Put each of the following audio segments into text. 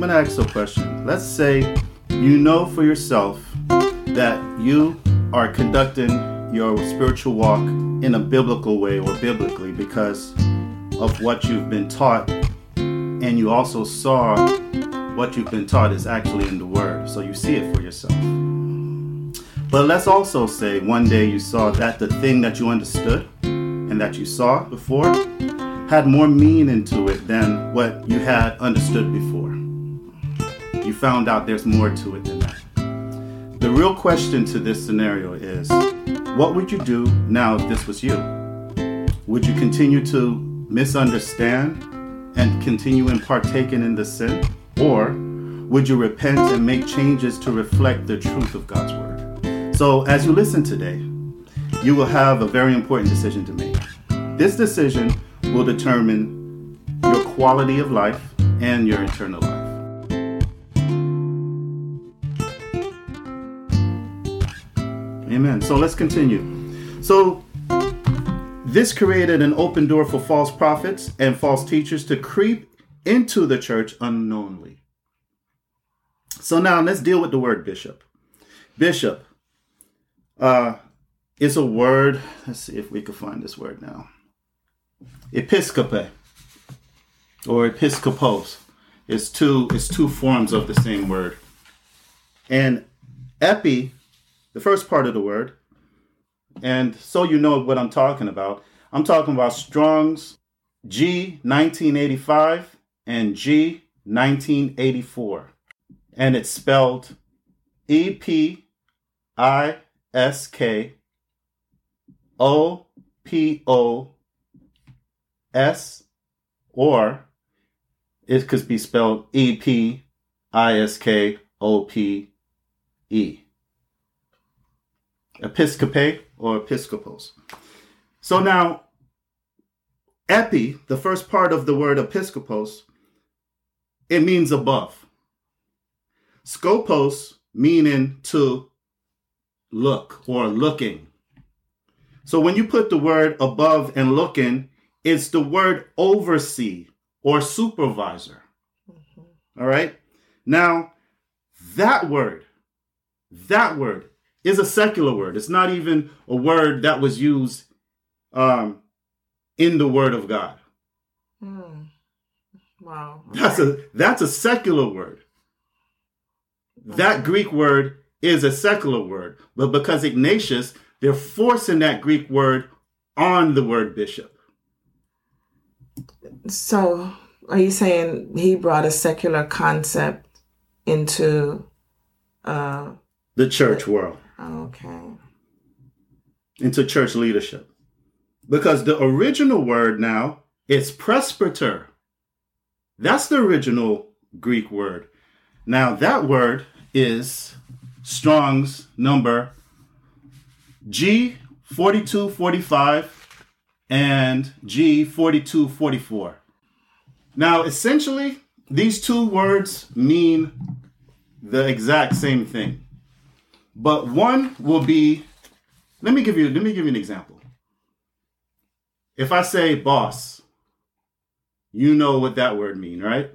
I'm going to ask a question. Let's say you know for yourself that you are conducting your spiritual walk in a biblical way or biblically because of what you've been taught, and you also saw what you've been taught is actually in the Word, so you see it for yourself. But let's also say one day you saw that the thing that you understood and that you saw before had more meaning to it than what you had understood before. You found out there's more to it than that. The real question to this scenario is what would you do now if this was you? Would you continue to misunderstand and continue in partaking in the sin? Or would you repent and make changes to reflect the truth of God's word? So, as you listen today, you will have a very important decision to make. This decision will determine your quality of life and your eternal life. Amen. So let's continue. So this created an open door for false prophets and false teachers to creep into the church unknowingly. So now let's deal with the word bishop. Bishop uh, is a word. Let's see if we can find this word now. Episcope or episcopos is two is two forms of the same word. And epi, the first part of the word, and so you know what I'm talking about. I'm talking about Strong's G 1985 and G 1984. And it's spelled E P I S K O P O S or it could be spelled E P I S K O P E. Episcope or episcopos. So now, epi, the first part of the word episcopos, it means above. Scopos meaning to look or looking. So when you put the word above and looking, it's the word oversee or supervisor. Mm-hmm. All right. Now, that word, that word is a secular word. It's not even a word that was used um, in the Word of God. Mm. Wow. Okay. That's a that's a secular word. That Greek word is a secular word, but because Ignatius, they're forcing that Greek word on the word bishop. So, are you saying he brought a secular concept into uh, the church world? Oh, okay. Into church leadership. Because the original word now is presbyter. That's the original Greek word. Now, that word is Strong's number G4245 and G4244. Now, essentially, these two words mean the exact same thing. But one will be let me give you let me give you an example. If I say boss, you know what that word mean, right?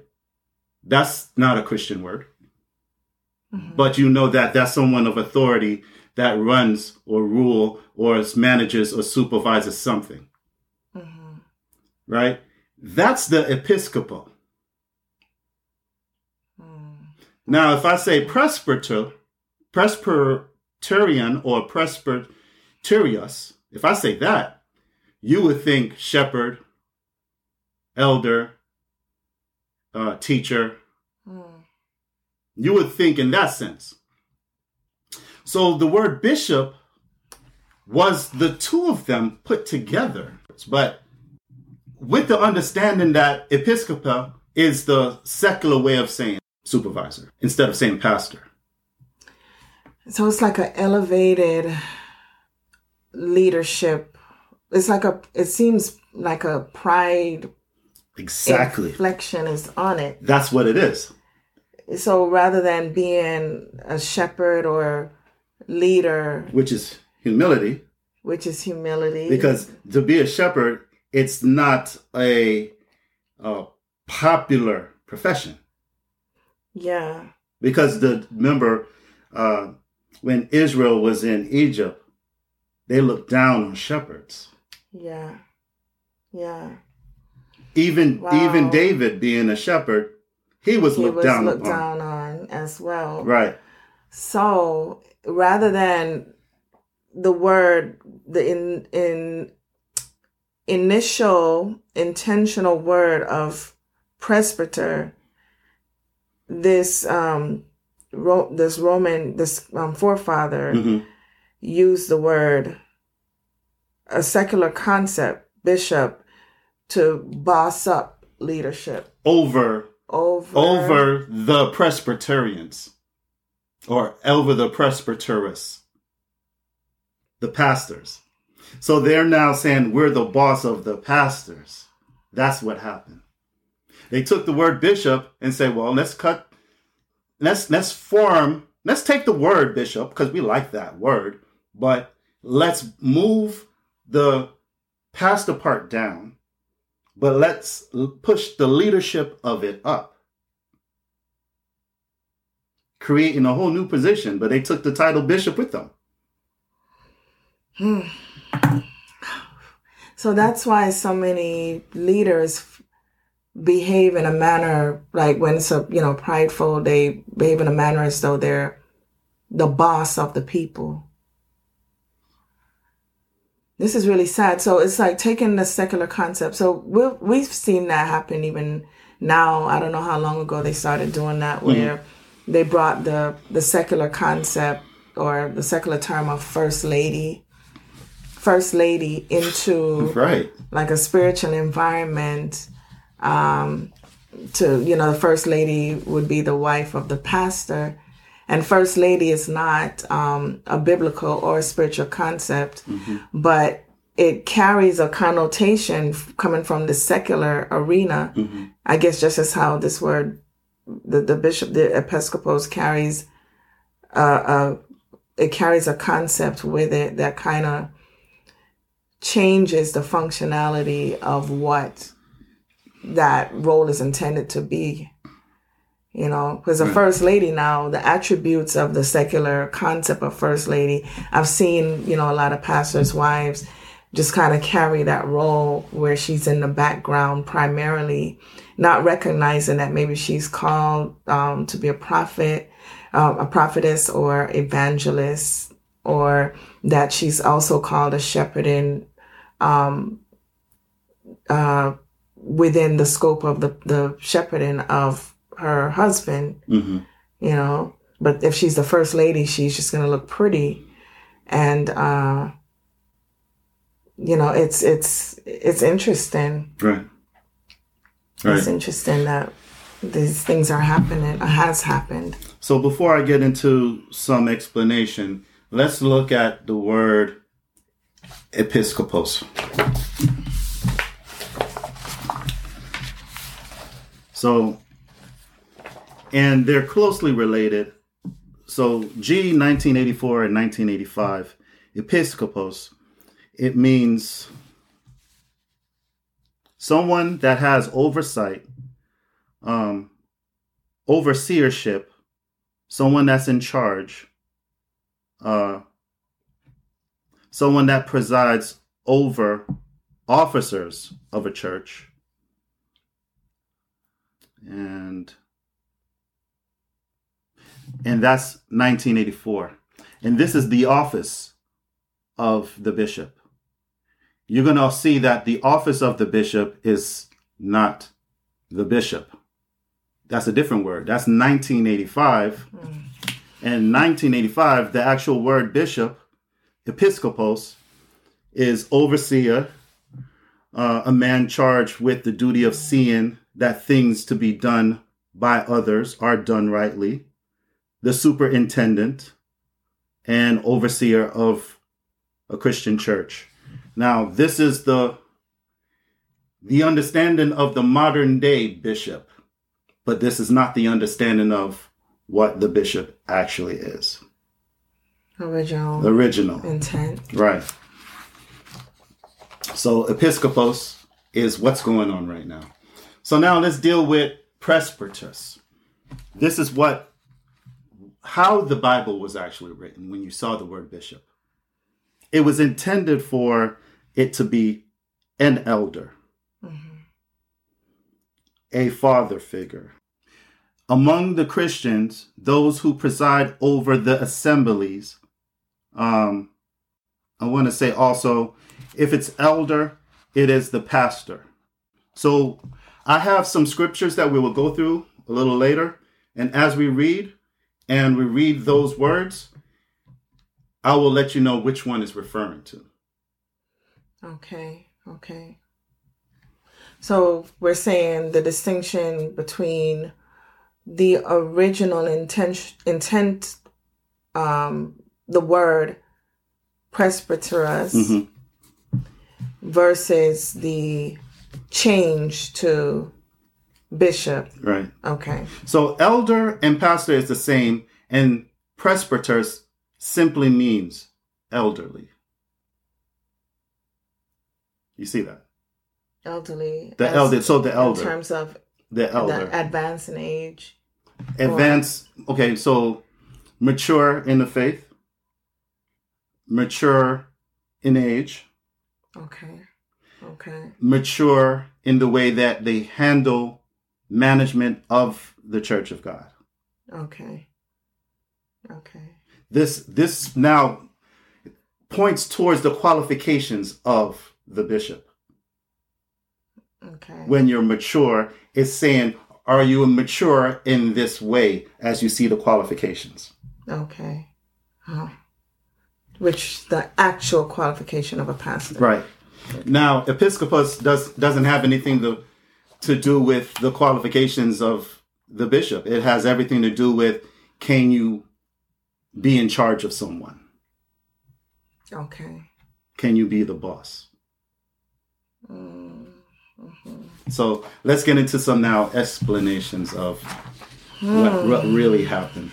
That's not a Christian word. Mm-hmm. But you know that that's someone of authority that runs or rule or manages or supervises something. Mm-hmm. Right? That's the episcopal. Mm. Now, if I say presbyter, Presbyterian or Presbyterius, if I say that, you would think shepherd, elder, uh, teacher. Mm. You would think in that sense. So the word bishop was the two of them put together, but with the understanding that episcopal is the secular way of saying supervisor instead of saying pastor. So it's like an elevated leadership. It's like a, it seems like a pride. Exactly. Reflection is on it. That's what it is. So rather than being a shepherd or leader, which is humility, which is humility, because to be a shepherd, it's not a, a popular profession. Yeah. Because the remember uh, when Israel was in Egypt, they looked down on shepherds. Yeah. Yeah. Even Wow. even David being a shepherd, he was He looked was down looked upon. down on as well. Right. So rather than the word, the in in initial intentional word of presbyter, this um Ro- this Roman this um, forefather hmm used the word a secular concept bishop to boss up leadership Over over over the Presbyterians or over the Presbyterists, the pastors. So they're now saying we're the boss of the pastors. That's what happened. They took the word bishop and said, well, let's cut, let's let's form, let's take the word bishop because we like that word, but let's move the pastor part down, but let's push the leadership of it up creating a whole new position, but they took the title bishop with them. Hmm. So that's why so many leaders behave in a manner like when it's a you know prideful, they behave in a manner as though they're the boss of the people. This is really sad. So it's like taking the secular concept. So we've we've seen that happen even now. I don't know how long ago they started doing that, mm-hmm. where they brought the the secular concept or the secular term of first lady first lady into Right. like a spiritual environment um to you know the first lady would be the wife of the pastor. And first lady is not um a biblical or a spiritual concept but it carries a connotation f- coming from the secular arena. I guess just as how this word the, the bishop the episcopos carries uh, uh it carries a concept with it that kind of changes the functionality of what that role is intended to be. You know, because the Right. first lady now, the attributes of the secular concept of first lady, I've seen, you know, a lot of pastors' wives just kind of carry that role where she's in the background primarily, not recognizing that maybe she's called um, to be a prophet, um, a prophetess or evangelist, or that she's also called a shepherding um, uh, within the scope of the, the shepherding of her husband, hmm you know. But if she's the first lady, she's just gonna look pretty, and uh, you know, it's it's it's interesting. Right. It's interesting that these things are happening. Has happened. So before I get into some explanation, let's look at the word episcopos. So, and they're closely related. So, G 1984 and 1985, episcopos, it means someone that has oversight, um, overseership, someone that's in charge, uh, someone that presides over officers of a church, and and that's 1984, and this is the office of the bishop. You're gonna see that the office of the bishop is not the bishop. That's a different word. That's 1985. And 1985, the actual word bishop, episcopos, is overseer, uh, a man charged with the duty of seeing that things to be done by others are done rightly, the superintendent, and overseer of a Christian church. Now, this is the the understanding of the modern day bishop, but this is not the understanding of what the bishop actually is. Original original. intent. Right. So episcopos is what's going on right now. So now let's deal with presbytus. this is what how the Bible was actually written when you saw the word bishop. It was intended for it to be an elder, mm-hmm. a father figure. Among the Christians, those who preside over the assemblies, um, I want to say also, if it's elder, it is the pastor. So I have some scriptures that we will go through a little later. And as we read and we read those words, I will let you know which one is referring to. Okay, okay. So we're saying the distinction between the original intent, intent um, the word presbyteros mm-hmm. versus the change to bishop. Right. Okay. So elder and pastor is the same, and presbyteros simply means elderly. You see that? Elderly. The elder. So the elder. In terms of the elder. The advance in age. Advance. Or... Okay, so mature in the faith, mature in age. Okay. Okay. Mature in the way that they handle management of the Church of God. Okay. Okay. This this now points towards the qualifications of the bishop. Okay. When you're mature, it's saying, are you mature in this way as you see the qualifications? Okay. Huh. Which the actual qualification of a pastor. Right. Now, episcopus does doesn't have anything to to do with the qualifications of the bishop. It has everything to do with can you be in charge of someone? Okay. Can you be the boss? Mm-hmm. So let's get into some now explanations of hmm. what, what really happened.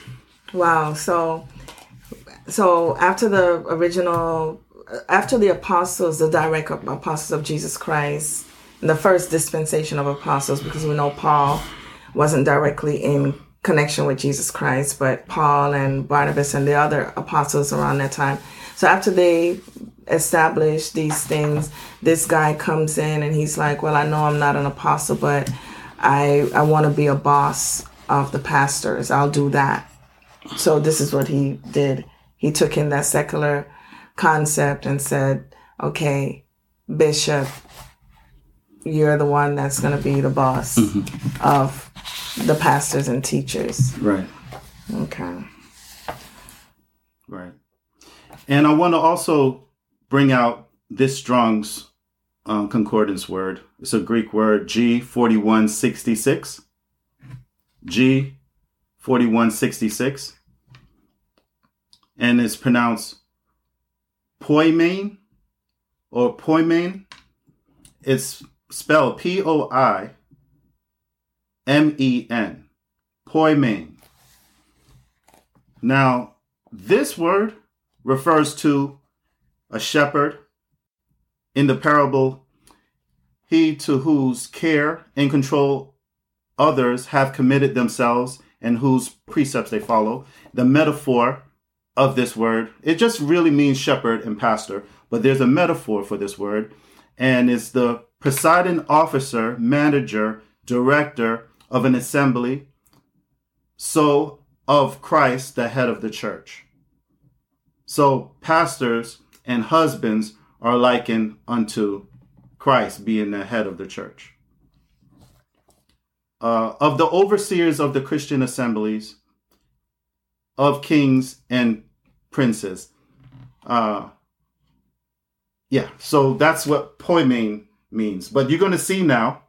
Wow. So, so after the original, after the apostles, the direct apostles of Jesus Christ, the first dispensation of apostles, because we know Paul wasn't directly in connection with Jesus Christ, but Paul and Barnabas and the other apostles around that time. So after they establish these things, this guy comes in and he's like, "Well, I know I'm not an apostle, but I I want to be a boss of the pastors. I'll do that." So this is what he did. He took in that secular concept and said, "Okay, bishop, you're the one that's going to be the boss mm-hmm. of the pastors and teachers." Right. Okay. Right. And I want to also bring out this Strong's um, concordance word. It's a Greek word, G4166. G4166. And it's pronounced poimen or poimen. It's spelled P O I M E N. Poimen. Now, this word refers to a shepherd. In the parable, he to whose care and control others have committed themselves and whose precepts they follow. The metaphor of this word, it just really means shepherd and pastor, but there's a metaphor for this word, and it's the presiding officer, manager, director of an assembly, so of Christ, the head of the church. So pastors and husbands are likened unto Christ being the head of the church. Uh, of the overseers of the Christian assemblies, of kings and princes. Uh, yeah, so that's what poimen means. But you're going to see now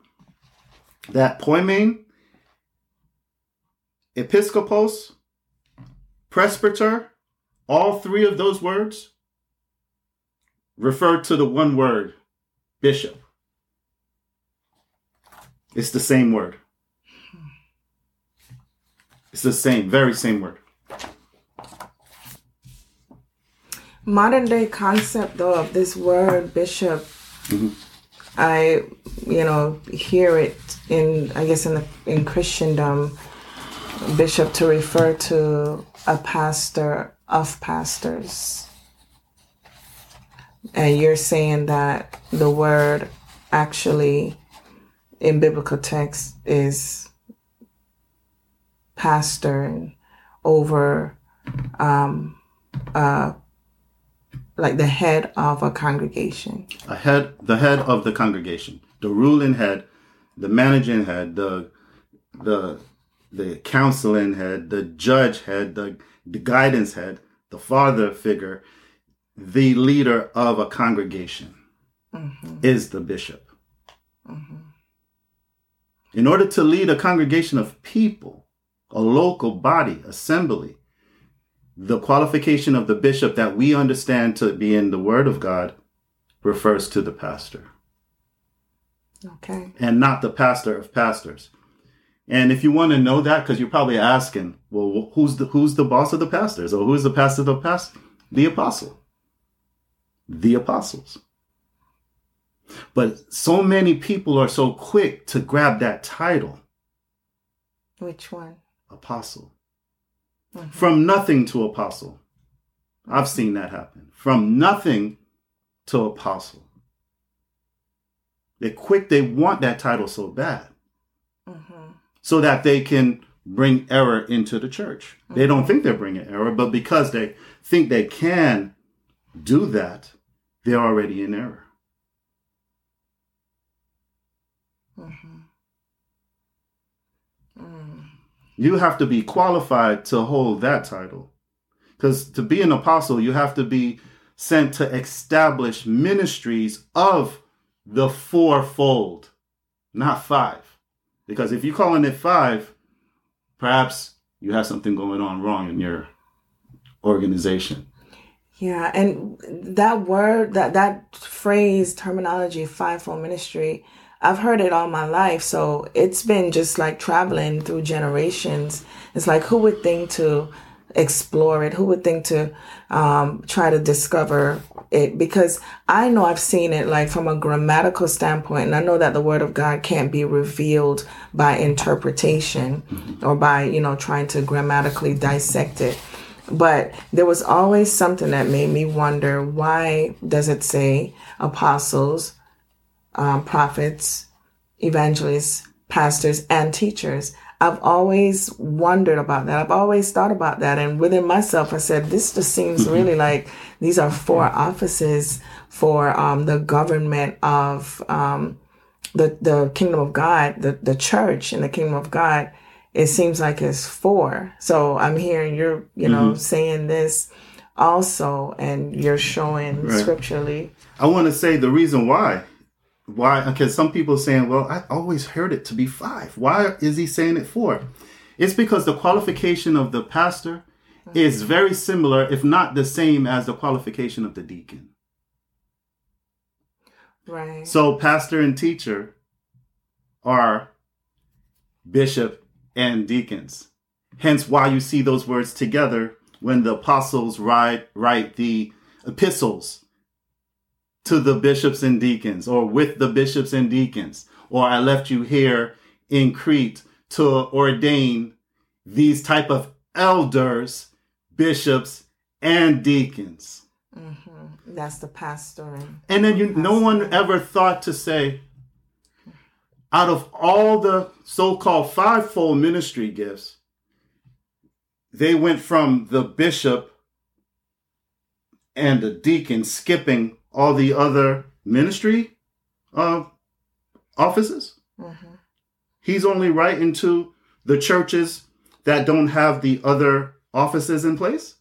that poimen, episcopos, presbyter, all three of those words refer to the one word, bishop. It's the same word. It's the same, very same word. Modern day concept though of this word bishop, mm-hmm. I you know hear it in I guess in the in Christendom bishop to refer to a pastor of pastors. And you're saying that the word actually in biblical text is pastor over um, uh, like the head of a congregation. A head, the head of the congregation, the ruling head, the managing head, the the the counseling head, the judge head, the the guidance head, the father figure, the leader of a congregation mm-hmm. is the bishop. Mm-hmm. In order to lead a congregation of people, a local body, assembly, the qualification of the bishop that we understand to be in the Word of God refers to the pastor. Okay. And not the pastor of pastors. And if you want to know that, because you're probably asking, well, who's the who's the boss of the pastors, or who's the pastor of the pastor? The apostle. The apostles. But so many people are so quick to grab that title. Which one? Apostle. Mm-hmm. From nothing to apostle. I've seen that happen. From nothing to apostle. They're quick, they want that title so bad. Mm-hmm. So that they can bring error into the church. Mm-hmm. They don't think they're bringing error, but because they think they can do that, they're already in error. You have to be qualified to hold that title. Because to be an apostle, you have to be sent to establish ministries of the fourfold, not five. Because if you're calling it five, perhaps you have something going on wrong in your organization. Yeah, and that word, that that phrase, terminology, fivefold ministry, I've heard it all my life. So it's been just like traveling through generations. It's like, who would think to explore it? Who would think to um, try to discover it? Because I know I've seen it like from a grammatical standpoint, and I know that the Word of God can't be revealed by interpretation or by, you know, trying to grammatically dissect it. But there was always something that made me wonder why does it say apostles, um, prophets, evangelists, pastors, and teachers. I've always wondered about that. I've always thought about that. And within myself, I said, this just seems mm-hmm. really like these are four offices for um, the government of um, the, the kingdom of God, the, the church in the kingdom of God. It seems like it's four. So I'm hearing you're, you know, mm-hmm. saying this also, and you're showing right. scripturally. I want to say the reason why why? Because some people are saying, well, I always heard it to be five. Why is he saying it four? It's because the qualification of the pastor is very similar, if not the same, as the qualification of the deacon. Right. So, pastor and teacher are bishop and deacons. Hence, why you see those words together when the apostles write, write the epistles to the bishops and deacons or with the bishops and deacons, or I left you here in Crete to ordain these type of elders, bishops, and deacons. Mm-hmm. That's the pastor. And then you, no one ever thought to say, out of all the so-called fivefold ministry gifts, they went from the bishop and the deacon skipping all the other ministry uh, offices. Mm-hmm. He's only writing to the churches that don't have the other offices in place,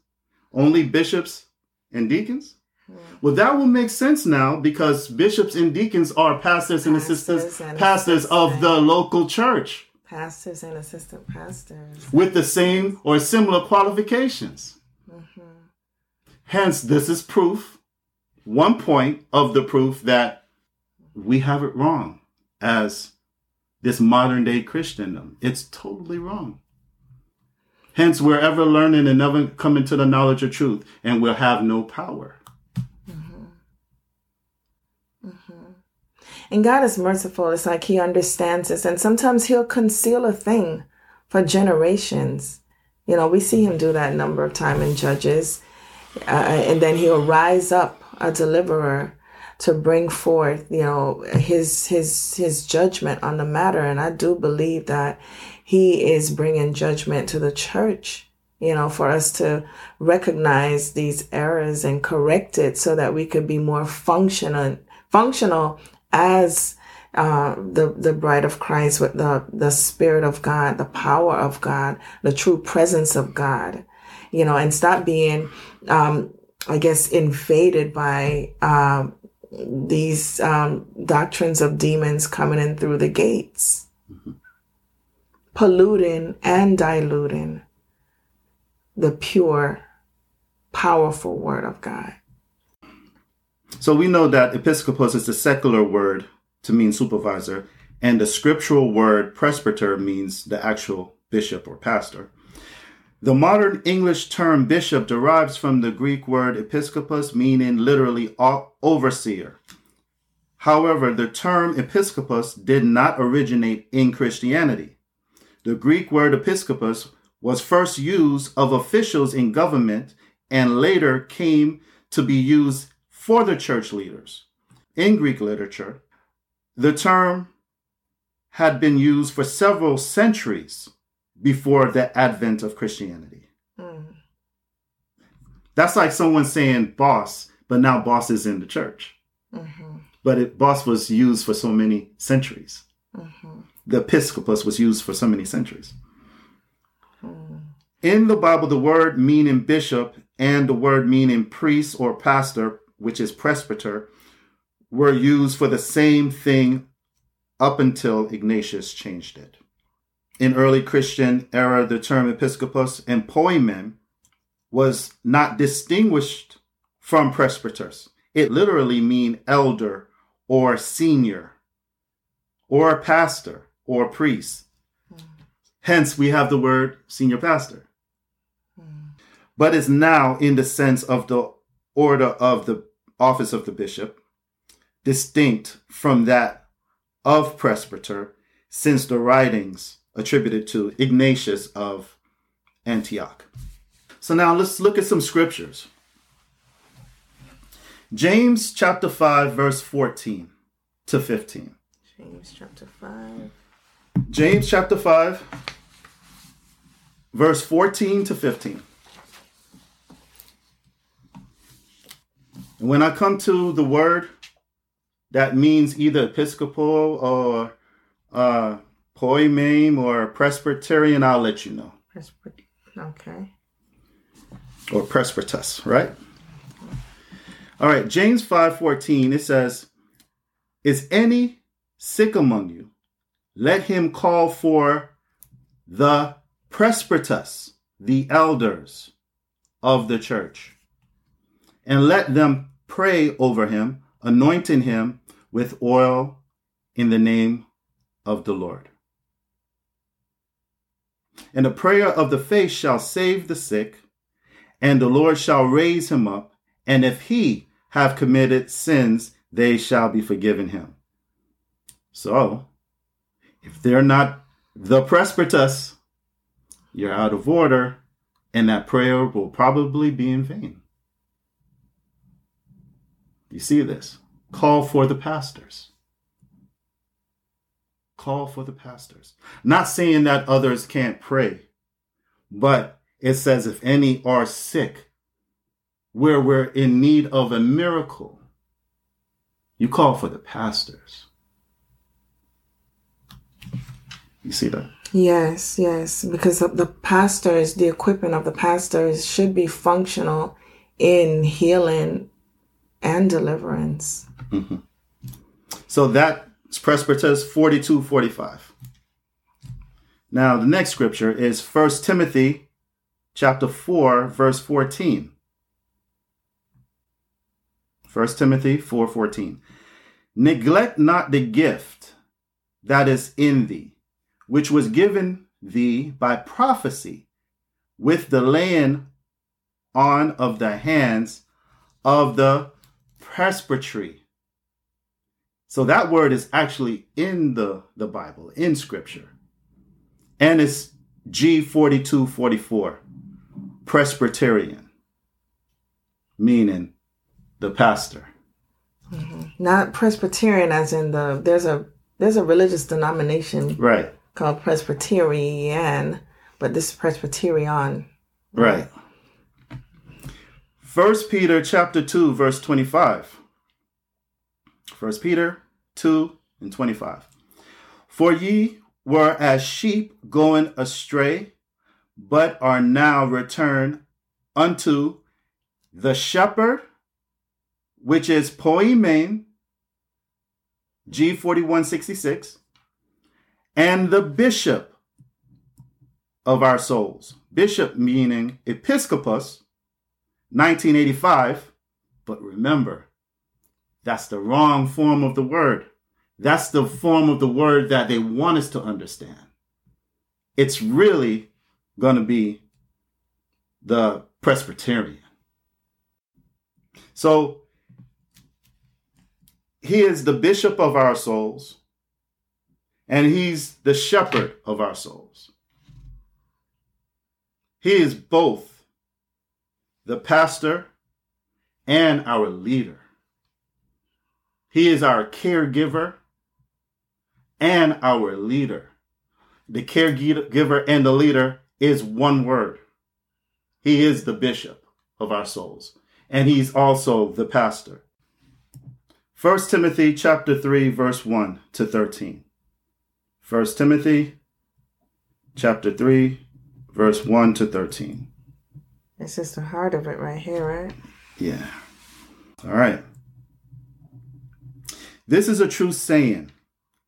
only bishops and deacons. Mm-hmm. Well, that will make sense now because bishops and deacons are pastors, pastors and assistants, and pastors of the local church. Pastors and assistant pastors. With the same or similar qualifications. Mm-hmm. Hence, this is proof one point of the proof that we have it wrong as this modern day Christendom. It's totally wrong. Hence, we're ever learning and never coming to the knowledge of truth, and we'll have no power. Mm-hmm. Mm-hmm. And God is merciful. It's like He understands us, and sometimes He'll conceal a thing for generations. You know, we see him do that a number of times in Judges. Uh, and then he'll rise up a deliverer to bring forth, you know, his his his judgment on the matter. And I do believe that he is bringing judgment to the church, you know, for us to recognize these errors and correct it so that we could be more functional functional as uh, the the bride of Christ with the the Spirit of God, the power of God, the true presence of God, you know, and stop being, um, I guess, invaded by um, these um, doctrines of demons coming in through the gates, mm-hmm. polluting and diluting the pure, powerful Word of God. So we know that episcopos is the secular word to mean supervisor, and the scriptural word presbyter means the actual bishop or pastor. The modern English term bishop derives from the Greek word episkopos, meaning literally overseer. However, the term episkopos did not originate in Christianity. The Greek word episkopos was first used of officials in government and later came to be used for the church leaders. In Greek literature, the term had been used for several centuries before the advent of Christianity. Mm. That's like someone saying boss, but now boss is in the church. Mm-hmm. But it, boss was used for so many centuries. Mm-hmm. The episcopus was used for so many centuries. Mm. In the Bible, the word meaning bishop and the word meaning priest or pastor, which is presbyter, were used for the same thing up until Ignatius changed it. In early Christian era, the term episcopos and poimen was not distinguished from presbyters. It literally means elder or senior or pastor or priest. Mm. Hence, we have the word senior pastor. Mm. But it's now in the sense of the order of the office of the bishop, distinct from that of presbyter, since the writings attributed to Ignatius of Antioch. So now let's look at some scriptures. James chapter 5, verse 14 to 15. James chapter 5. James chapter 5, verse 14 to 15. When I come to the word that means either Episcopal or uh, Poimen or Presbyterian, I'll let you know. Presbyterian, okay. Or Presbytus, right? All right, James 5:14 it says, "Is any sick among you? Let him call for the presbytus, the elders of the church, and let them pray over him, anointing him with oil in the name of the Lord." And the prayer of the faith shall save the sick, and the Lord shall raise him up. And if he have committed sins, they shall be forgiven him. So, if they're not the presbytus, you're out of order, and that prayer will probably be in vain. You see this? Call for the pastors call for the pastors. Not saying that others can't pray, but it says if any are sick, where we're in need of a miracle, you call for the pastors. You see that? Yes, yes, because the pastors, the equipment of the pastors should be functional in healing and deliverance. Mm-hmm. So that it's Presbytus 42 45. Now, the next scripture is 1 Timothy chapter 4, verse 14. 1 Timothy 4 14. Neglect not the gift that is in thee, which was given thee by prophecy with the laying on of the hands of the presbytery so that word is actually in the, the Bible, in Scripture. And it's G4244, Presbyterian, meaning the pastor. Mm-hmm. Not Presbyterian as in the there's a there's a religious denomination Right, called Presbyterian, but this is Presbyterian. right. First Peter chapter 2 verse 25. First Peter 2 and 25. For ye were as sheep going astray, but are now returned unto the shepherd, which is Poimen, G4166, and the bishop of our souls. Bishop meaning episcopus, 1985. But remember, that's the wrong form of the word. That's the form of the word that they want us to understand. It's really going to be the Presbyterian. So he is the bishop of our souls, and he's the shepherd of our souls. He is both the pastor and our leader. He is our caregiver and our leader. The caregiver and the leader is one word. He is the bishop of our souls, and he's also the pastor. 1 Timothy chapter 3 verse 1 to 13. 1 Timothy chapter 3 verse 1 to 13. It's just the heart of it right here, right? Yeah. All right. This is a true saying.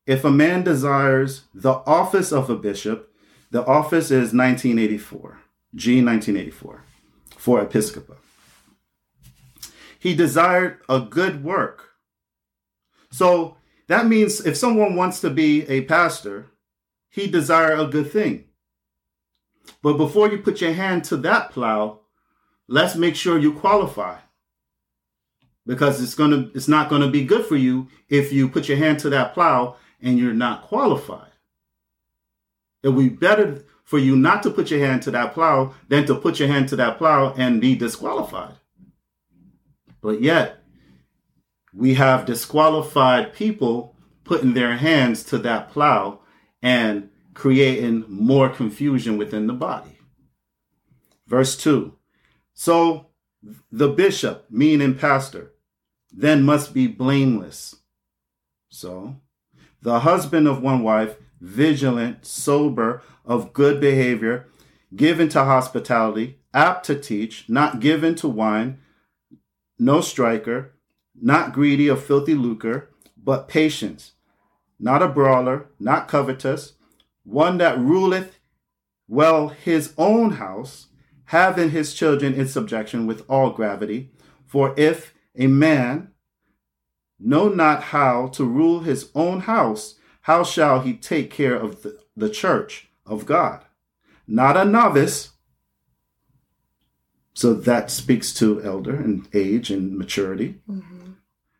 If a man desires the office of a bishop, the office is 1984, G 1984, for episcopal. He desired a good work. So that means if someone wants to be a pastor, he desire a good thing. But before you put your hand to that plow, let's make sure you qualify because it's going to it's not going to be good for you if you put your hand to that plow and you're not qualified. It would be better for you not to put your hand to that plow than to put your hand to that plow and be disqualified. But yet we have disqualified people putting their hands to that plow and creating more confusion within the body. Verse 2 so the bishop, meaning pastor, then must be blameless. So, the husband of one wife, vigilant, sober, of good behavior, given to hospitality, apt to teach, not given to wine, no striker, not greedy of filthy lucre, but patient, not a brawler, not covetous, one that ruleth well his own house, having his children in subjection with all gravity. For if a man know not how to rule his own house, how shall he take care of the, the church of God? Not a novice. So that speaks to elder and age and maturity. Mm-hmm.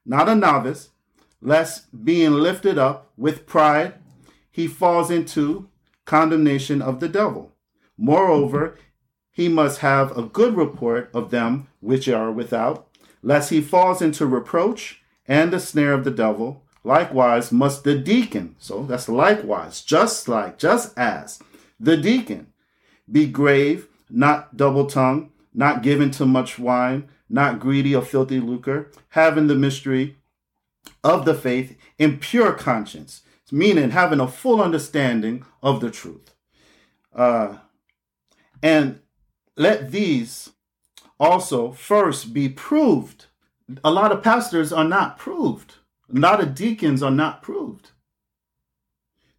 Not a novice, lest being lifted up with pride, he falls into condemnation of the devil. Moreover, he must have a good report of them which are without, lest he falls into reproach and the snare of the devil. Likewise must the deacon, so that's likewise, just like, just as the deacon, be grave, not double tongued, not given to much wine, not greedy of filthy lucre, having the mystery of the faith in pure conscience, meaning having a full understanding of the truth. Uh, and let these also first be proved. A lot of pastors are not proved. A lot of deacons are not proved.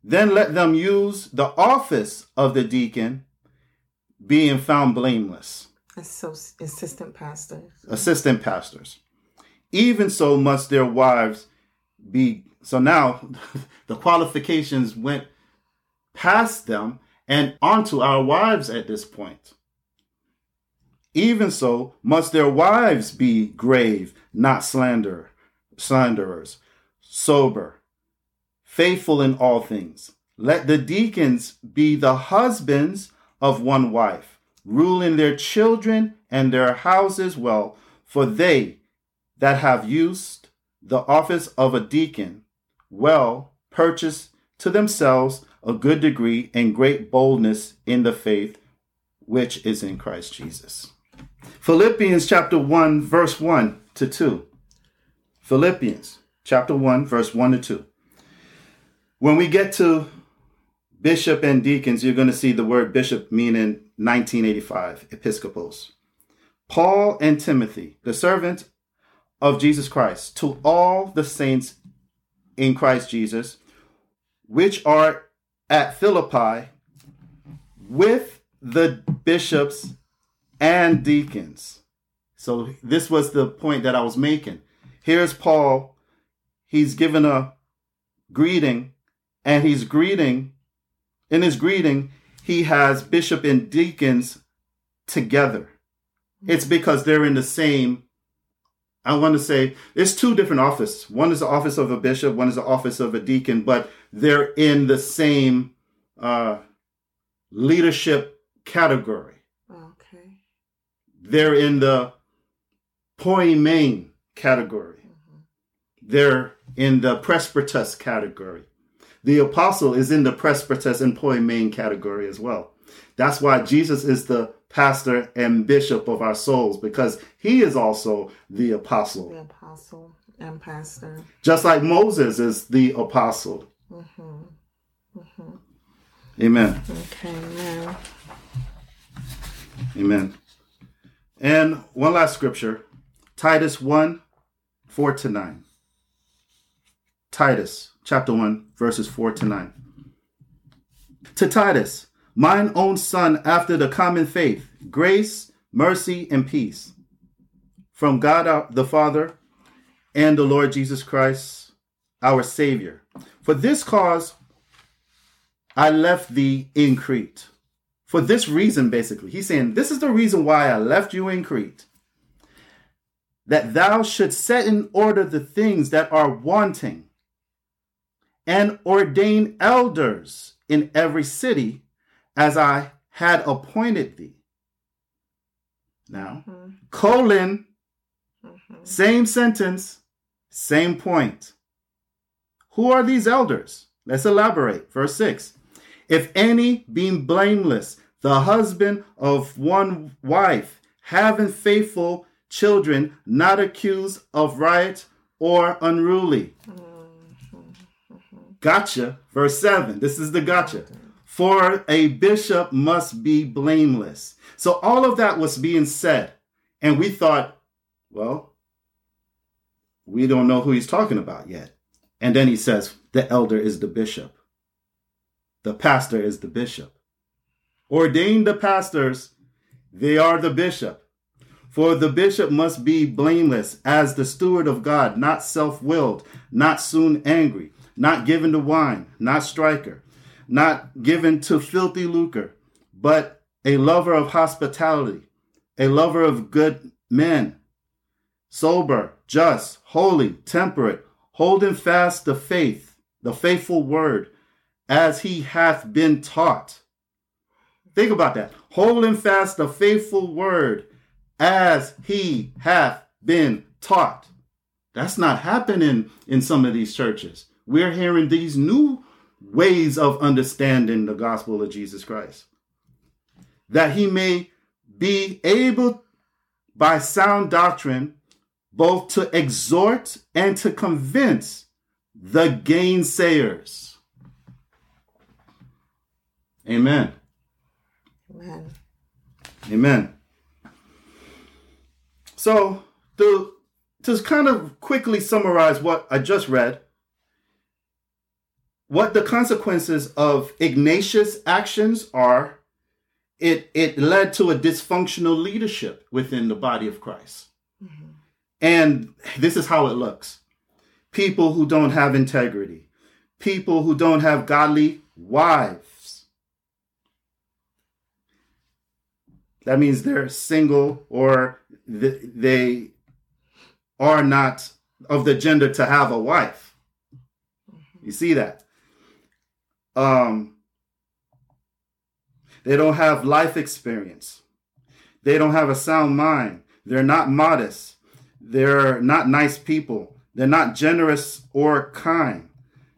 Then let them use the office of the deacon, being found blameless. So assistant pastors. Assistant pastors. Even so must their wives be. So now the qualifications went past them and onto our wives at this point. Even so, must their wives be grave, not slander, slanderers, sober, faithful in all things. Let the deacons be the husbands of one wife, ruling their children and their houses well, for they that have used the office of a deacon well purchase to themselves a good degree and great boldness in the faith which is in Christ Jesus. Philippians chapter 1, verse 1 to 2. Philippians chapter 1, verse 1 to 2. When we get to bishop and deacons, you're going to see the word bishop meaning 1985, episkopos. Paul and Timothy, the servant of Jesus Christ, to all the saints in Christ Jesus, which are at Philippi, with the bishops and deacons. So, this was the point that I was making. Here's Paul. He's given a greeting, and he's greeting, in his greeting, he has bishop and deacons together. It's because they're in the same. I want to say it's two different offices. One is the office of a bishop, one is the office of a deacon, but they're in the same uh, leadership category. They're in the poimen category. Mm-hmm. They're in the presbytus category. The apostle is in the presbytus and poimen category as well. That's why Jesus is the pastor and bishop of our souls because he is also the apostle. The apostle and pastor. Just like Moses is the apostle. Mm-hmm. Mm-hmm. Amen. Okay, amen. Amen. And one last scripture Titus 1 4 to 9. Titus chapter 1, verses 4 to 9. To Titus, mine own son after the common faith, grace, mercy, and peace from God the Father and the Lord Jesus Christ, our Savior. For this cause I left thee in Crete for this reason, basically. He's saying, This is the reason why I left you in Crete, that thou shouldst set in order the things that are wanting, and ordain elders in every city as I had appointed thee. Now, mm-hmm. colon, mm-hmm. same sentence, same point. Who are these elders? Let's elaborate. Verse 6 if any being blameless, the husband of one wife, having faithful children, not accused of riot or unruly. Mm-hmm. Gotcha. Verse 7. This is the gotcha. For a bishop must be blameless. So all of that was being said. And we thought, well, we don't know who he's talking about yet. And then he says, the elder is the bishop. The pastor is the bishop. Ordain the pastors, they are the bishop. For the bishop must be blameless as the steward of God, not self willed, not soon angry, not given to wine, not striker, not given to filthy lucre, but a lover of hospitality, a lover of good men, sober, just, holy, temperate, holding fast the faith, the faithful word as he hath been taught. Think about that. Holding fast the faithful word as he hath been taught. That's not happening in some of these churches. We're hearing these new ways of understanding the gospel of Jesus Christ. That he may be able by sound doctrine both to exhort and to convince the gainsayers Amen. Amen. Amen. So, to, to kind of quickly summarize what I just read, what the consequences of Ignatius' actions are, it, it led to a dysfunctional leadership within the body of Christ. Mm-hmm. And this is how it looks people who don't have integrity, people who don't have godly wives that means they're single or they are not of the gender to have a wife. You see that? um, they don't have life experience. They don't have a sound mind. They're not modest. They're not nice people. They're not generous or kind.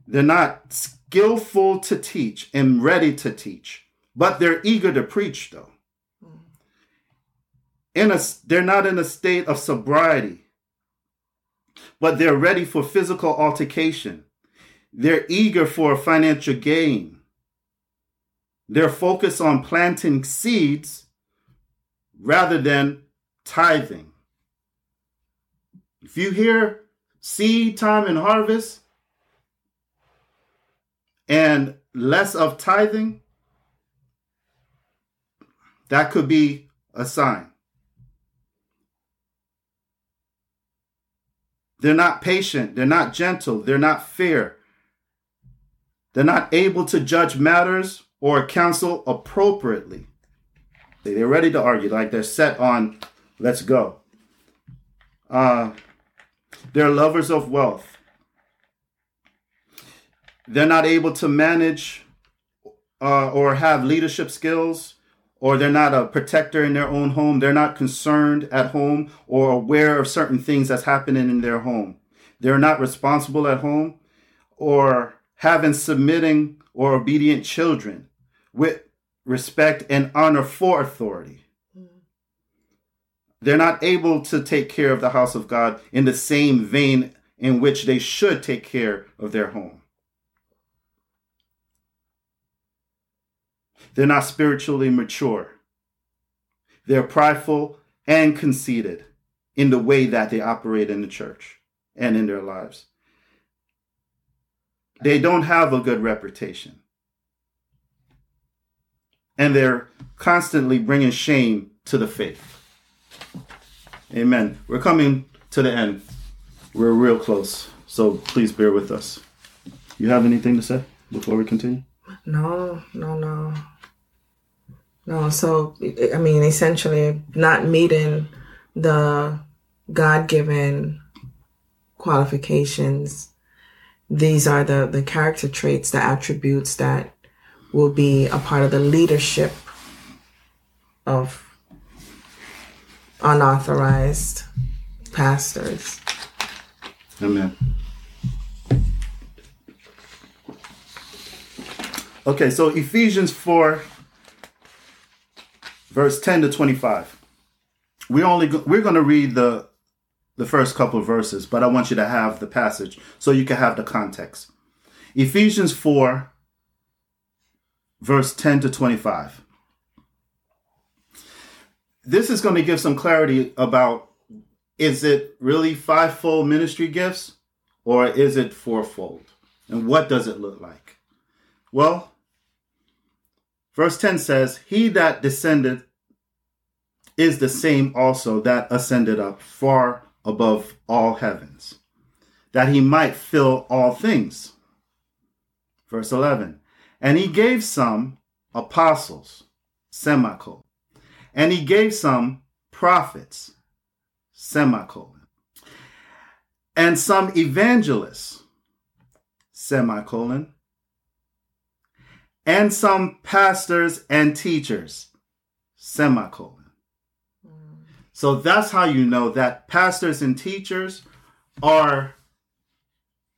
They're not skillful to teach and ready to teach, but they're eager to preach, though. In a, they're not in a state of sobriety, but they're ready for physical altercation. They're eager for financial gain. They're focused on planting seeds rather than tithing. If you hear seed time and harvest and less of tithing, that could be a sign. They're not patient, they're not gentle, they're not fair. They're not able to judge matters or counsel appropriately. They're ready to argue, like they're set on, let's go. Uh, they're lovers of wealth. They're not able to manage uh, or have leadership skills, or they're not a protector in their own home. They're not concerned at home or aware of certain things that's happening in their home. They're not responsible at home or having submitting or obedient children with respect and honor for authority. Mm-hmm. They're not able to take care of the house of God in the same vein in which they should take care of their home. They're not spiritually mature. They're prideful and conceited in the way that they operate in the church and in their lives. They don't have a good reputation. And they're constantly bringing shame to the faith. Amen. We're coming to the end. We're real close. So please bear with us. You have anything to say before we continue? No, no, no. No, so I mean essentially not meeting the God given qualifications. These are the, the character traits, the attributes that will be a part of the leadership of unauthorized pastors. Amen. Okay, so Ephesians 4, verse 10 to 25. We only go, we're going to read the the first couple verses, but I want you to have the passage so you can have the context. Ephesians 4, verse 10 to 25 this is going to give some clarity about is it really fivefold ministry gifts or is it fourfold? And what does it look like? Well, verse 10 says, He that descended is the same also that ascended up far above all heavens, that he might fill all things. Verse 11, and he gave some apostles, semicolon and he gave some prophets, semicolon, and some evangelists, semicolon, and some pastors and teachers, semicolon. So that's how you know that pastors and teachers are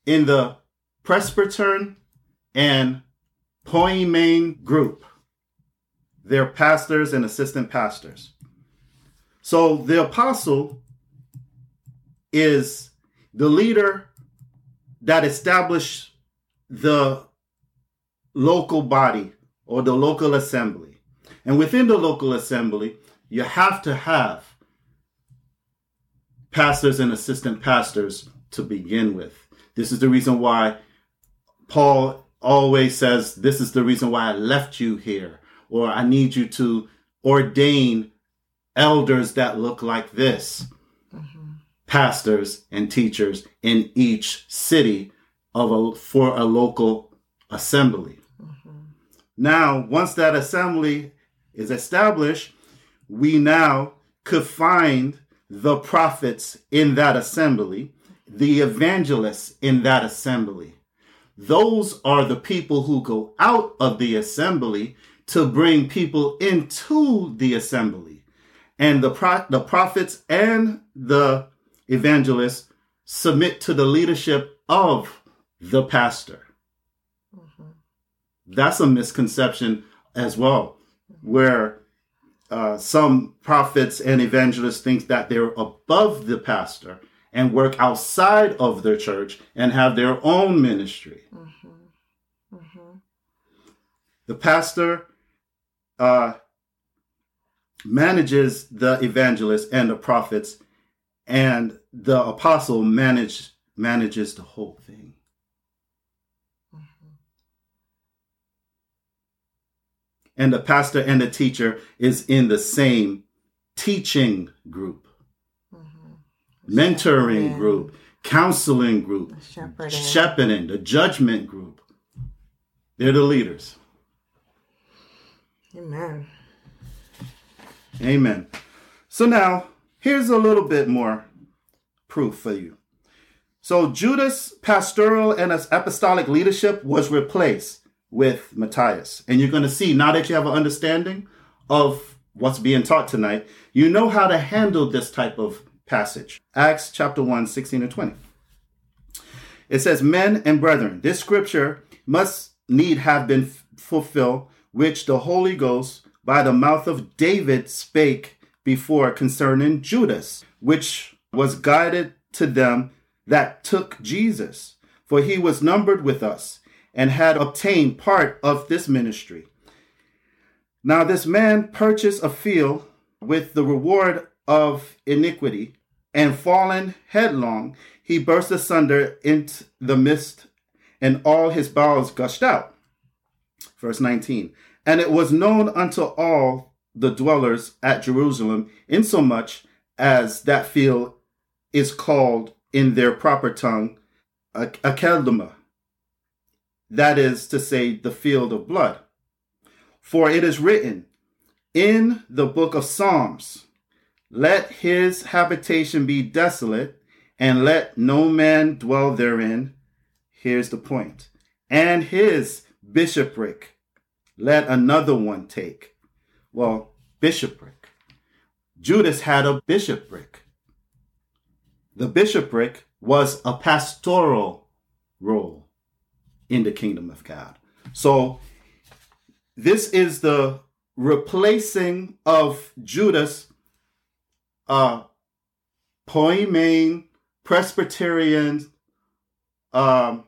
in the Presbyterian and Poimen group. They're pastors and assistant pastors. So the apostle is the leader that established the local body or the local assembly. And within the local assembly, you have to have pastors and assistant pastors to begin with. This is the reason why Paul always says, This is the reason why I left you here or I need you to ordain elders that look like this mm-hmm. pastors and teachers in each city of a, for a local assembly. Mm-hmm. Now, once that assembly is established, we now could find the prophets in that assembly, the evangelists in that assembly, those are the people who go out of the assembly to bring people into the assembly. And the, pro- the prophets and the evangelists submit to the leadership of the pastor. Mm-hmm. That's a misconception as well, where uh, some prophets and evangelists think that they're above the pastor and work outside of their church and have their own ministry. Mm-hmm. Mm-hmm. The pastor uh, manages the evangelists and the prophets, and the apostle manage, manages the whole thing. Mm-hmm. And the pastor and the teacher is in the same teaching group, mm-hmm. mentoring group, counseling group, shepherding. shepherding, the judgment group. They're the leaders. Amen. Amen. So now, here's a little bit more proof for you. So Judas' pastoral and apostolic leadership was replaced with Matthias. And you're going to see, now that you have an understanding of what's being taught tonight, you know how to handle this type of passage. Acts chapter 1, 16 and 20. It says, Men and brethren, this scripture must need have been fulfilled which the Holy Ghost by the mouth of David spake before concerning Judas, which was guided to them that took Jesus. For he was numbered with us and had obtained part of this ministry. Now this man purchased a field with the reward of iniquity, and fallen headlong, he burst asunder into the mist, and all his bowels gushed out. Verse 19. And it was known unto all the dwellers at Jerusalem, insomuch as that field is called in their proper tongue Akeldama, that is to say, the field of blood. For it is written in the book of Psalms, Let his habitation be desolate, and let no man dwell therein. Here's the point. And his bishopric let another one take. Well, bishopric. Judas had a bishopric. The bishopric was a pastoral role in the kingdom of God. So this is the replacing of Judas uh Poimen Presbyterian um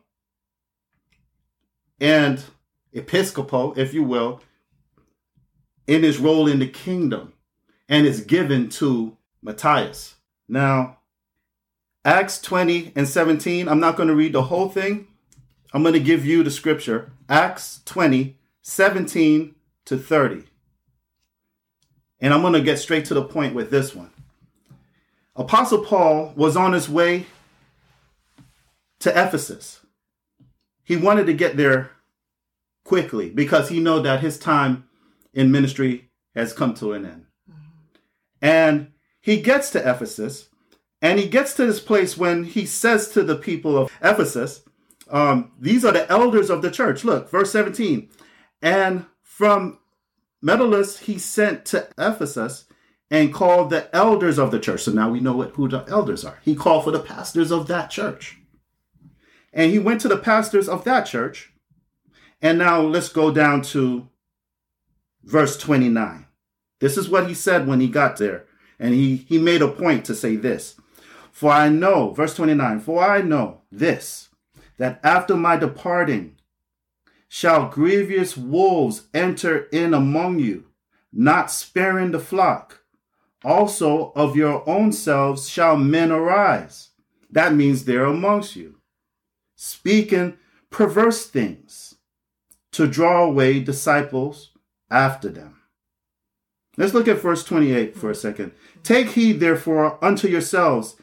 and Episcopal, if you will, in his role in the kingdom and is given to Matthias. Now, Acts 20 and 17, I'm not going to read the whole thing. I'm going to give you the scripture. Acts 20, 17 to 30. And I'm going to get straight to the point with this one. Apostle Paul was on his way to Ephesus. He wanted to get there quickly because he know that his time in ministry has come to an end. And he gets to Ephesus and he gets to this place when he says to the people of Ephesus, um, these are the elders of the church. Look, verse 17. And from Miletus he sent to Ephesus and called the elders of the church. So now we know what, who the elders are. He called for the pastors of that church. And he went to the pastors of that church and now let's go down to verse 29. This is what he said when he got there. And he, he made a point to say this For I know, verse 29, for I know this, that after my departing shall grievous wolves enter in among you, not sparing the flock. Also of your own selves shall men arise. That means they're amongst you, speaking perverse things to draw away disciples after them. Let's look at verse 28 for a second. Take heed, therefore, unto yourselves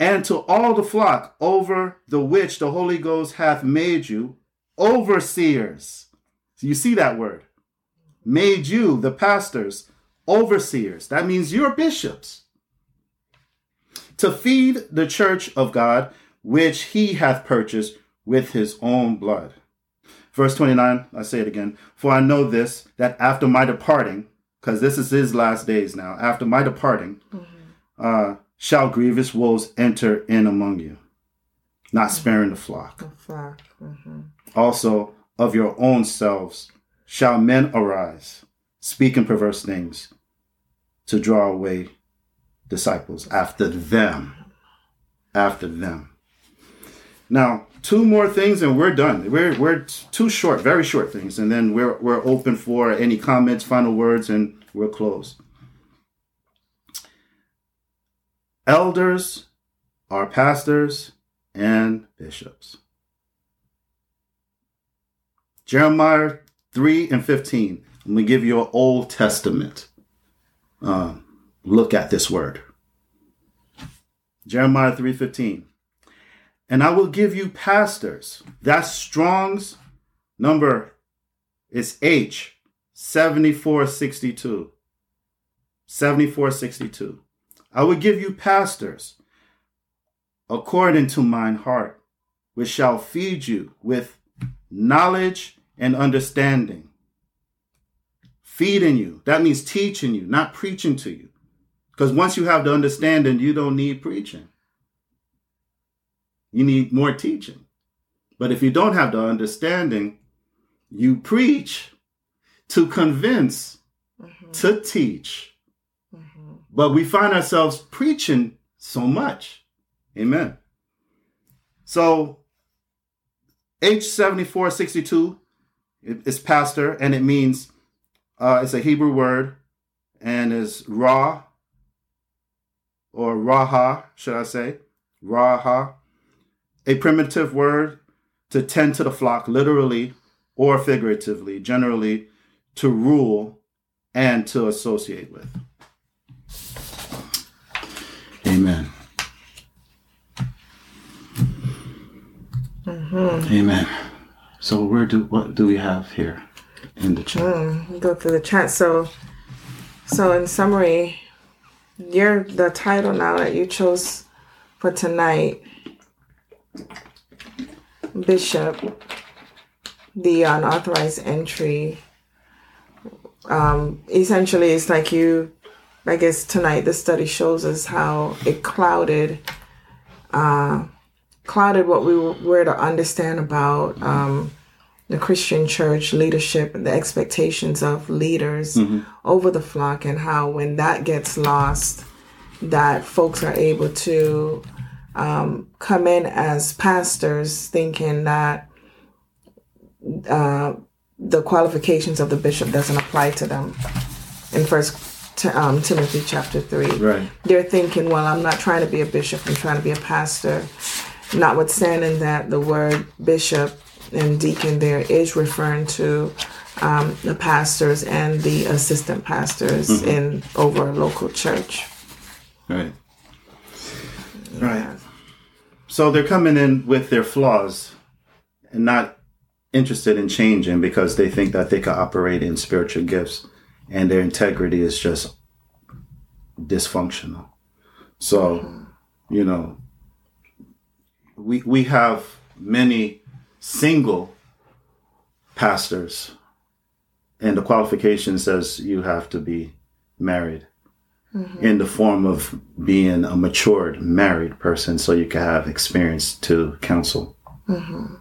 and to all the flock over the which the Holy Ghost hath made you overseers. So you see that word. Made you, the pastors, overseers. That means you're bishops. To feed the church of God, which he hath purchased with his own blood. Verse 29, I say it again. For I know this, that after my departing, because this is his last days now, after my departing, mm-hmm. uh, shall grievous wolves enter in among you, not mm-hmm. sparing the flock. The flock. Mm-hmm. Also, of your own selves shall men arise, speaking perverse things, to draw away disciples after them. After them. Now, two more things and we're done. We're we're two short, very short things, and then we're we're open for any comments, final words, and we're close. Elders are pastors and bishops. Jeremiah 3 and 15. Let me give you an Old Testament uh, look at this word. Jeremiah 3:15 and I will give you pastors. That's Strong's number is H 7462. 7462. I will give you pastors according to mine heart, which shall feed you with knowledge and understanding. Feeding you. That means teaching you, not preaching to you. Because once you have the understanding, you don't need preaching. You need more teaching. But if you don't have the understanding, you preach to convince, mm-hmm. to teach. But we find ourselves preaching so much. Amen. So H7462 is pastor, and it means uh, it's a Hebrew word and is ra or raha, should I say? Raha a primitive word to tend to the flock, literally or figuratively, generally to rule and to associate with. Amen. Mm-hmm. Amen. So where do what do we have here in the chat? Mm, go through the chat. So, so in summary, you're the title now that you chose for tonight Bishop, the unauthorized entry, um, essentially it's like you, I guess tonight the study shows us how it clouded, uh, clouded what we were to understand about um, the Christian church leadership and the expectations of leaders mm-hmm. over the flock, and how when that gets lost, that folks are able to um, come in as pastors thinking that uh, the qualifications of the bishop doesn't apply to them in first um, timothy chapter 3 right. They're thinking well i'm not trying to be a bishop i'm trying to be a pastor. Notwithstanding that the word bishop and deacon there is referring to um, the pastors and the assistant pastors mm-hmm. in over a local church. Right. Right. So they're coming in with their flaws and not interested in changing because they think that they can operate in spiritual gifts and their integrity is just dysfunctional. So, you know, we we have many single pastors and the qualification says you have to be married mm-hmm. in the form of being a matured married person so you can have experience to counsel, mm-hmm.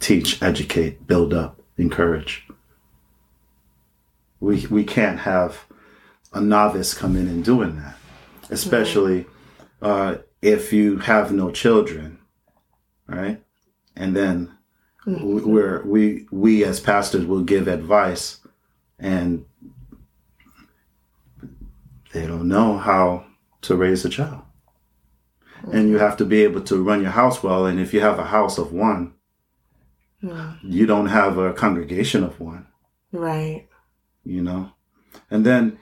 teach, educate, build up, encourage. We, we can't have a novice come in and doing that, especially mm-hmm. uh, if you have no children, right? And then mm-hmm. we're, we we as pastors will give advice and they don't know how to raise a child. And you have to be able to run your house well. And if you have a house of one, yeah. you don't have a congregation of one. Right. You know? And then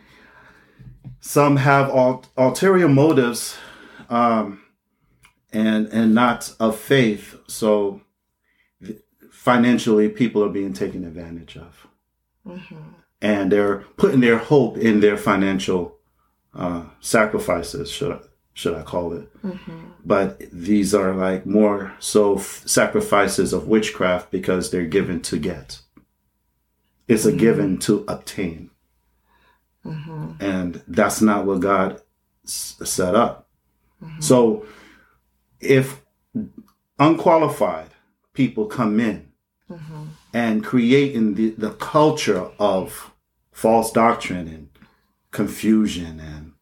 some have ul- ulterior motives um, and and not of faith. So financially, people are being taken advantage of. Mm-hmm. And they're putting their hope in their financial uh, sacrifices, should should I call it? But these are like more so f- sacrifices of witchcraft because they're given to get. It's a mm-hmm. given to obtain. Mm-hmm. And that's not what God s- set up. Mm-hmm. So if unqualified people come in and create in the, the culture of false doctrine and confusion and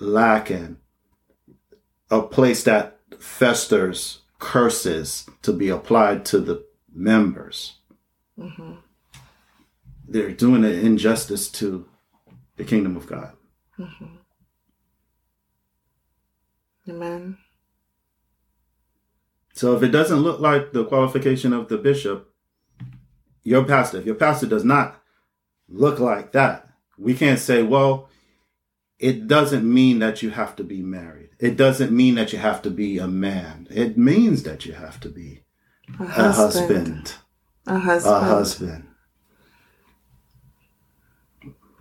lack and a place that festers curses to be applied to the members. They're doing an injustice to the kingdom of God. Mm-hmm. Amen. So if it doesn't look like the qualification of the bishop, your pastor, if your pastor does not look like that, we can't say, well, it doesn't mean that you have to be married. It doesn't mean that you have to be a man. It means that you have to be A a husband. husband. A husband. A husband.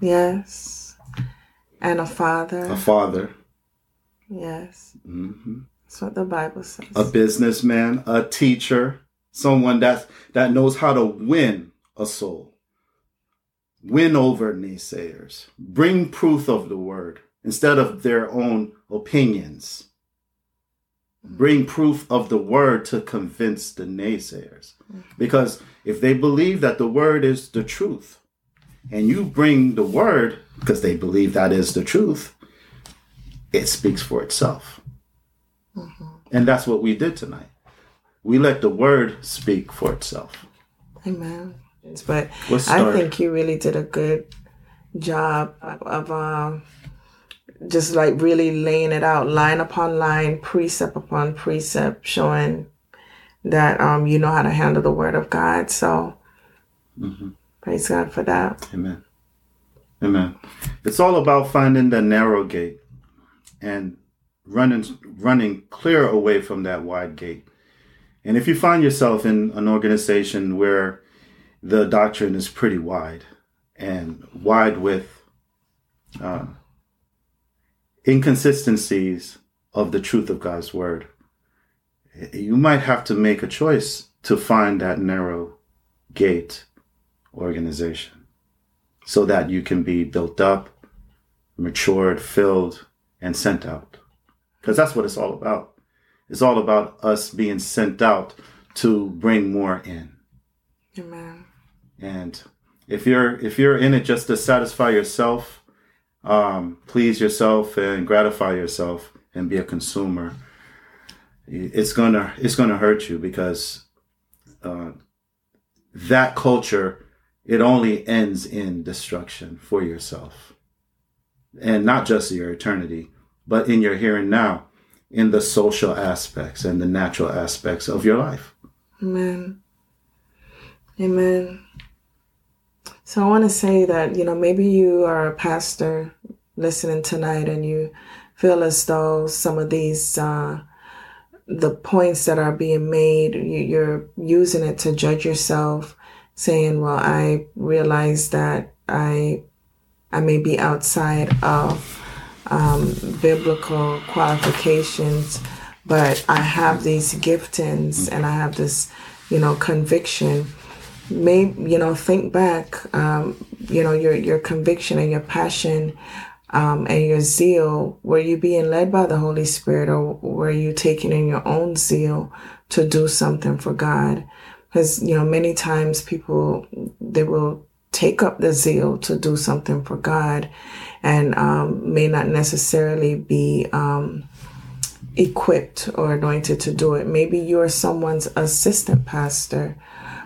Yes. And a father. A father. yes. hmm That's what the Bible says. A businessman, a teacher, someone that that knows how to win a soul. Win over naysayers. Bring proof of the word instead of their own opinions. Bring proof of the word to convince the naysayers. Because if they believe that the word is the truth, and you bring the word because they believe that is the truth, it speaks for itself. And that's what we did tonight. We let the word speak for itself. Amen. But I think you really did a good job of, um, just like really laying it out line upon line, precept upon precept, showing that um, you know how to handle the word of God. So praise God for that. Amen. Amen. It's all about finding the narrow gate and running running clear away from that wide gate. And if you find yourself in an organization where the doctrine is pretty wide and wide with uh, inconsistencies of the truth of God's word, you might have to make a choice to find that narrow gate organization so that you can be built up, matured, filled, and sent out. Because that's what it's all about. It's all about us being sent out to bring more in. Amen. And if you're if you're in it just to satisfy yourself, um, please yourself and gratify yourself and be a consumer, it's gonna it's gonna hurt you because uh, that culture it only ends in destruction for yourself, and not just your eternity, but in your here and now, in the social aspects and the natural aspects of your life. Amen. Amen. So I want to say that, you know, maybe you are a pastor listening tonight and you feel as though some of these, uh, the points that are being made, you- you're using it to judge yourself, saying, well, I realize that I, I may be outside of um, biblical qualifications, but I have these giftings and I have this, you know, conviction. May you know, think back, um, you know, your your conviction and your passion um, and your zeal. Were you being led by the Holy Spirit, or were you taking in your own zeal to do something for God? Because you know, many times people they will take up the zeal to do something for God, and um, may not necessarily be um, equipped or anointed to do it. Maybe you're someone's assistant pastor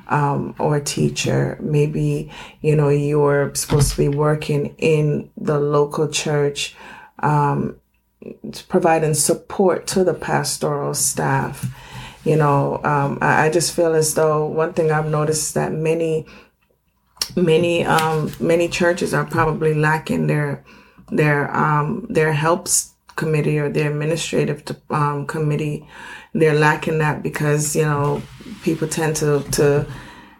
um, or teacher. Maybe you know you're supposed to be working in the local church, um, providing support to the pastoral staff. You know, um, I, I just feel as though one thing I've noticed is that many many um many churches are probably lacking their their um their helps committee or their administrative um committee. They're lacking that because you know people tend to to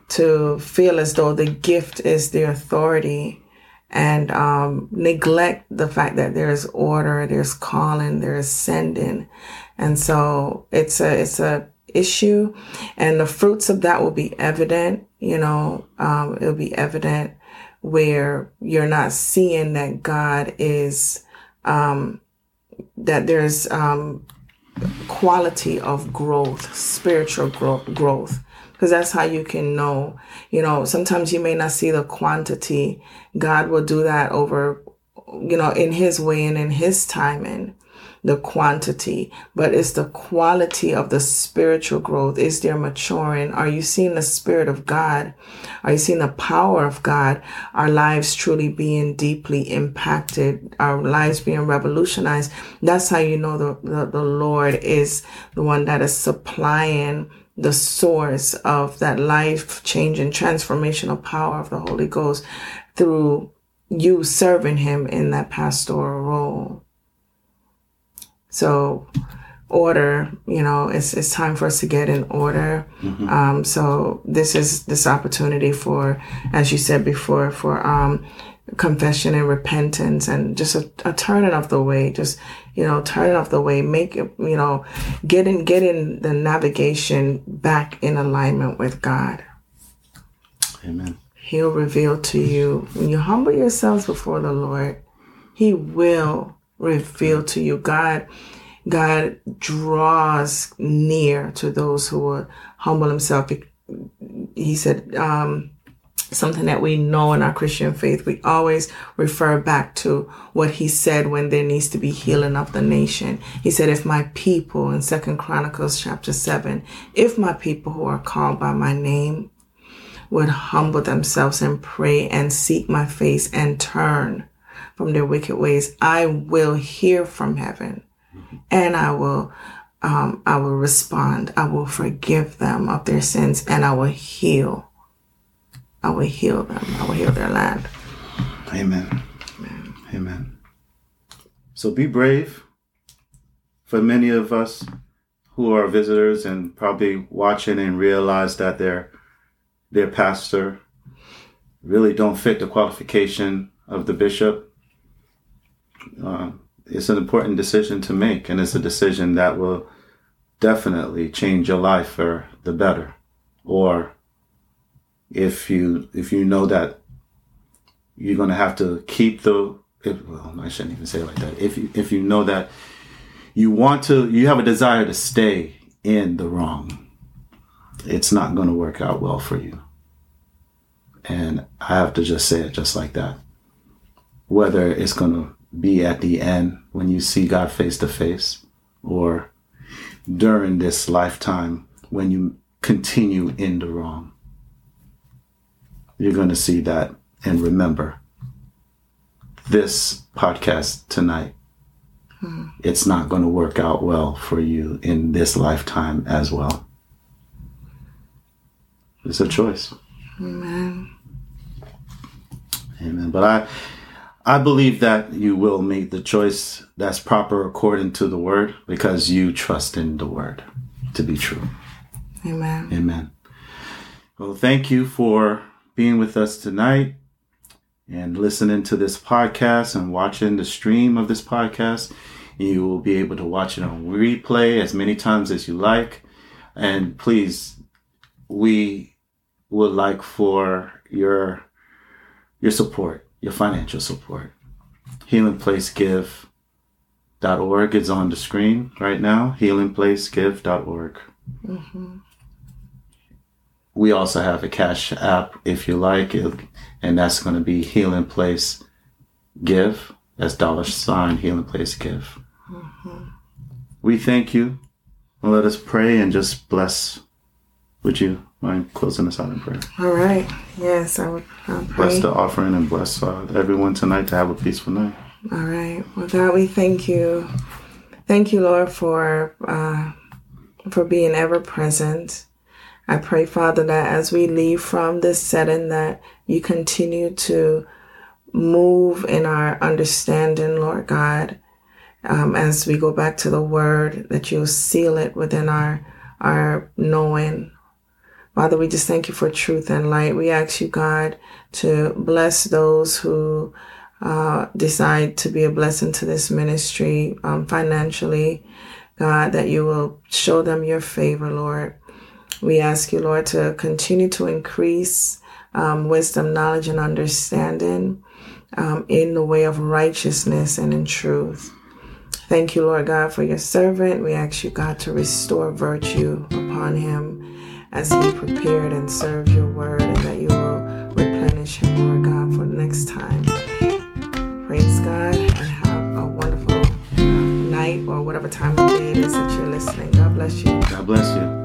to feel as though the gift is the authority and um, neglect the fact that there's order, there's calling, there's sending, and so it's a it's a issue, and the fruits of that will be evident. You know, um, it'll be evident where you're not seeing that God is um, that there's um, quality of growth, spiritual growth, growth because that's how you can know. You know, sometimes you may not see the quantity. God will do that over, you know, in His way and in His timing the quantity, but it's the quality of the spiritual growth. Is there maturing? Are you seeing the Spirit of God? Are you seeing the power of God? Our lives truly being deeply impacted, our lives being revolutionized. That's how you know the, the, the Lord is the one that is supplying the source of that life changing transformational power of the Holy Ghost through you serving him in that pastoral role. So order, you know, it's, it's time for us to get in order. Mm-hmm. Um, so this is this opportunity for, as you said before, for, um, confession and repentance and just a, a turning of the way, just, you know, turning of the way, make it, you know, getting, getting the navigation back in alignment with God. Amen. He'll reveal to you when you humble yourselves before the Lord, He will reveal to you. God, God draws near to those who will humble himself. He said, um, something that we know in our Christian faith. We always refer back to what he said when there needs to be healing of the nation. He said, if my people in second Chronicles chapter seven, if my people who are called by my name would humble themselves and pray and seek my face and turn from their wicked ways, I will hear from heaven and I will um, I will respond. I will forgive them of their sins and I will heal. I will heal them. I will heal their land. Amen. Amen. Amen. So be brave. For many of us who are visitors and probably watching and realize that their their pastor really don't fit the qualification of the bishop, uh, it's an important decision to make, and it's a decision that will definitely change your life for the better. Or if you if you know that you're going to have to keep the if, well, I shouldn't even say it like that. If you if you know that you want to, you have a desire to stay in the wrong, it's not going to work out well for you. And I have to just say it just like that. Whether it's going to be at the end when you see God face to face or during this lifetime when you continue in the wrong. You're going to see that and remember this podcast tonight. Hmm. It's not going to work out well for you in this lifetime as well. It's a choice. Amen. Amen. But I I believe that you will make the choice that's proper according to the word because you trust in the word to be true. Amen. Amen. Well, thank you for being with us tonight and listening to this podcast and watching the stream of this podcast. You will be able to watch it on replay as many times as you like. And please, we would like for your your support your financial support. HealingPlaceGive.org is on the screen right now. HealingPlaceGive.org. Mm-hmm. We also have a cash app if you like, it, and that's going to be Healing Place Give. That's dollar sign Healing Place Give. Mm-hmm. We thank you. let us pray and just bless. Would you mind closing us out in prayer? All right. Yes, I would I'll bless the offering and bless uh, everyone tonight to have a peaceful night. All right. Well, God, we thank you. Thank you, Lord, for uh, for being ever present. I pray, Father, that as we leave from this setting, that you continue to move in our understanding, Lord God. Um, as we go back to the Word, that you'll seal it within our our knowing, Father, we just thank you for truth and light. We ask you, God, to bless those who uh, decide to be a blessing to this ministry um, financially. God, that you will show them your favor, Lord. We ask you, Lord, to continue to increase um, wisdom, knowledge, and understanding um, in the way of righteousness and in truth. Thank you, Lord God, for your servant. We ask you, God, to restore virtue upon him as he prepared and served your word, and that you will replenish him, Lord God, for next time. Praise God and have a wonderful night or whatever time of day it is that you're listening. God bless you. God bless you.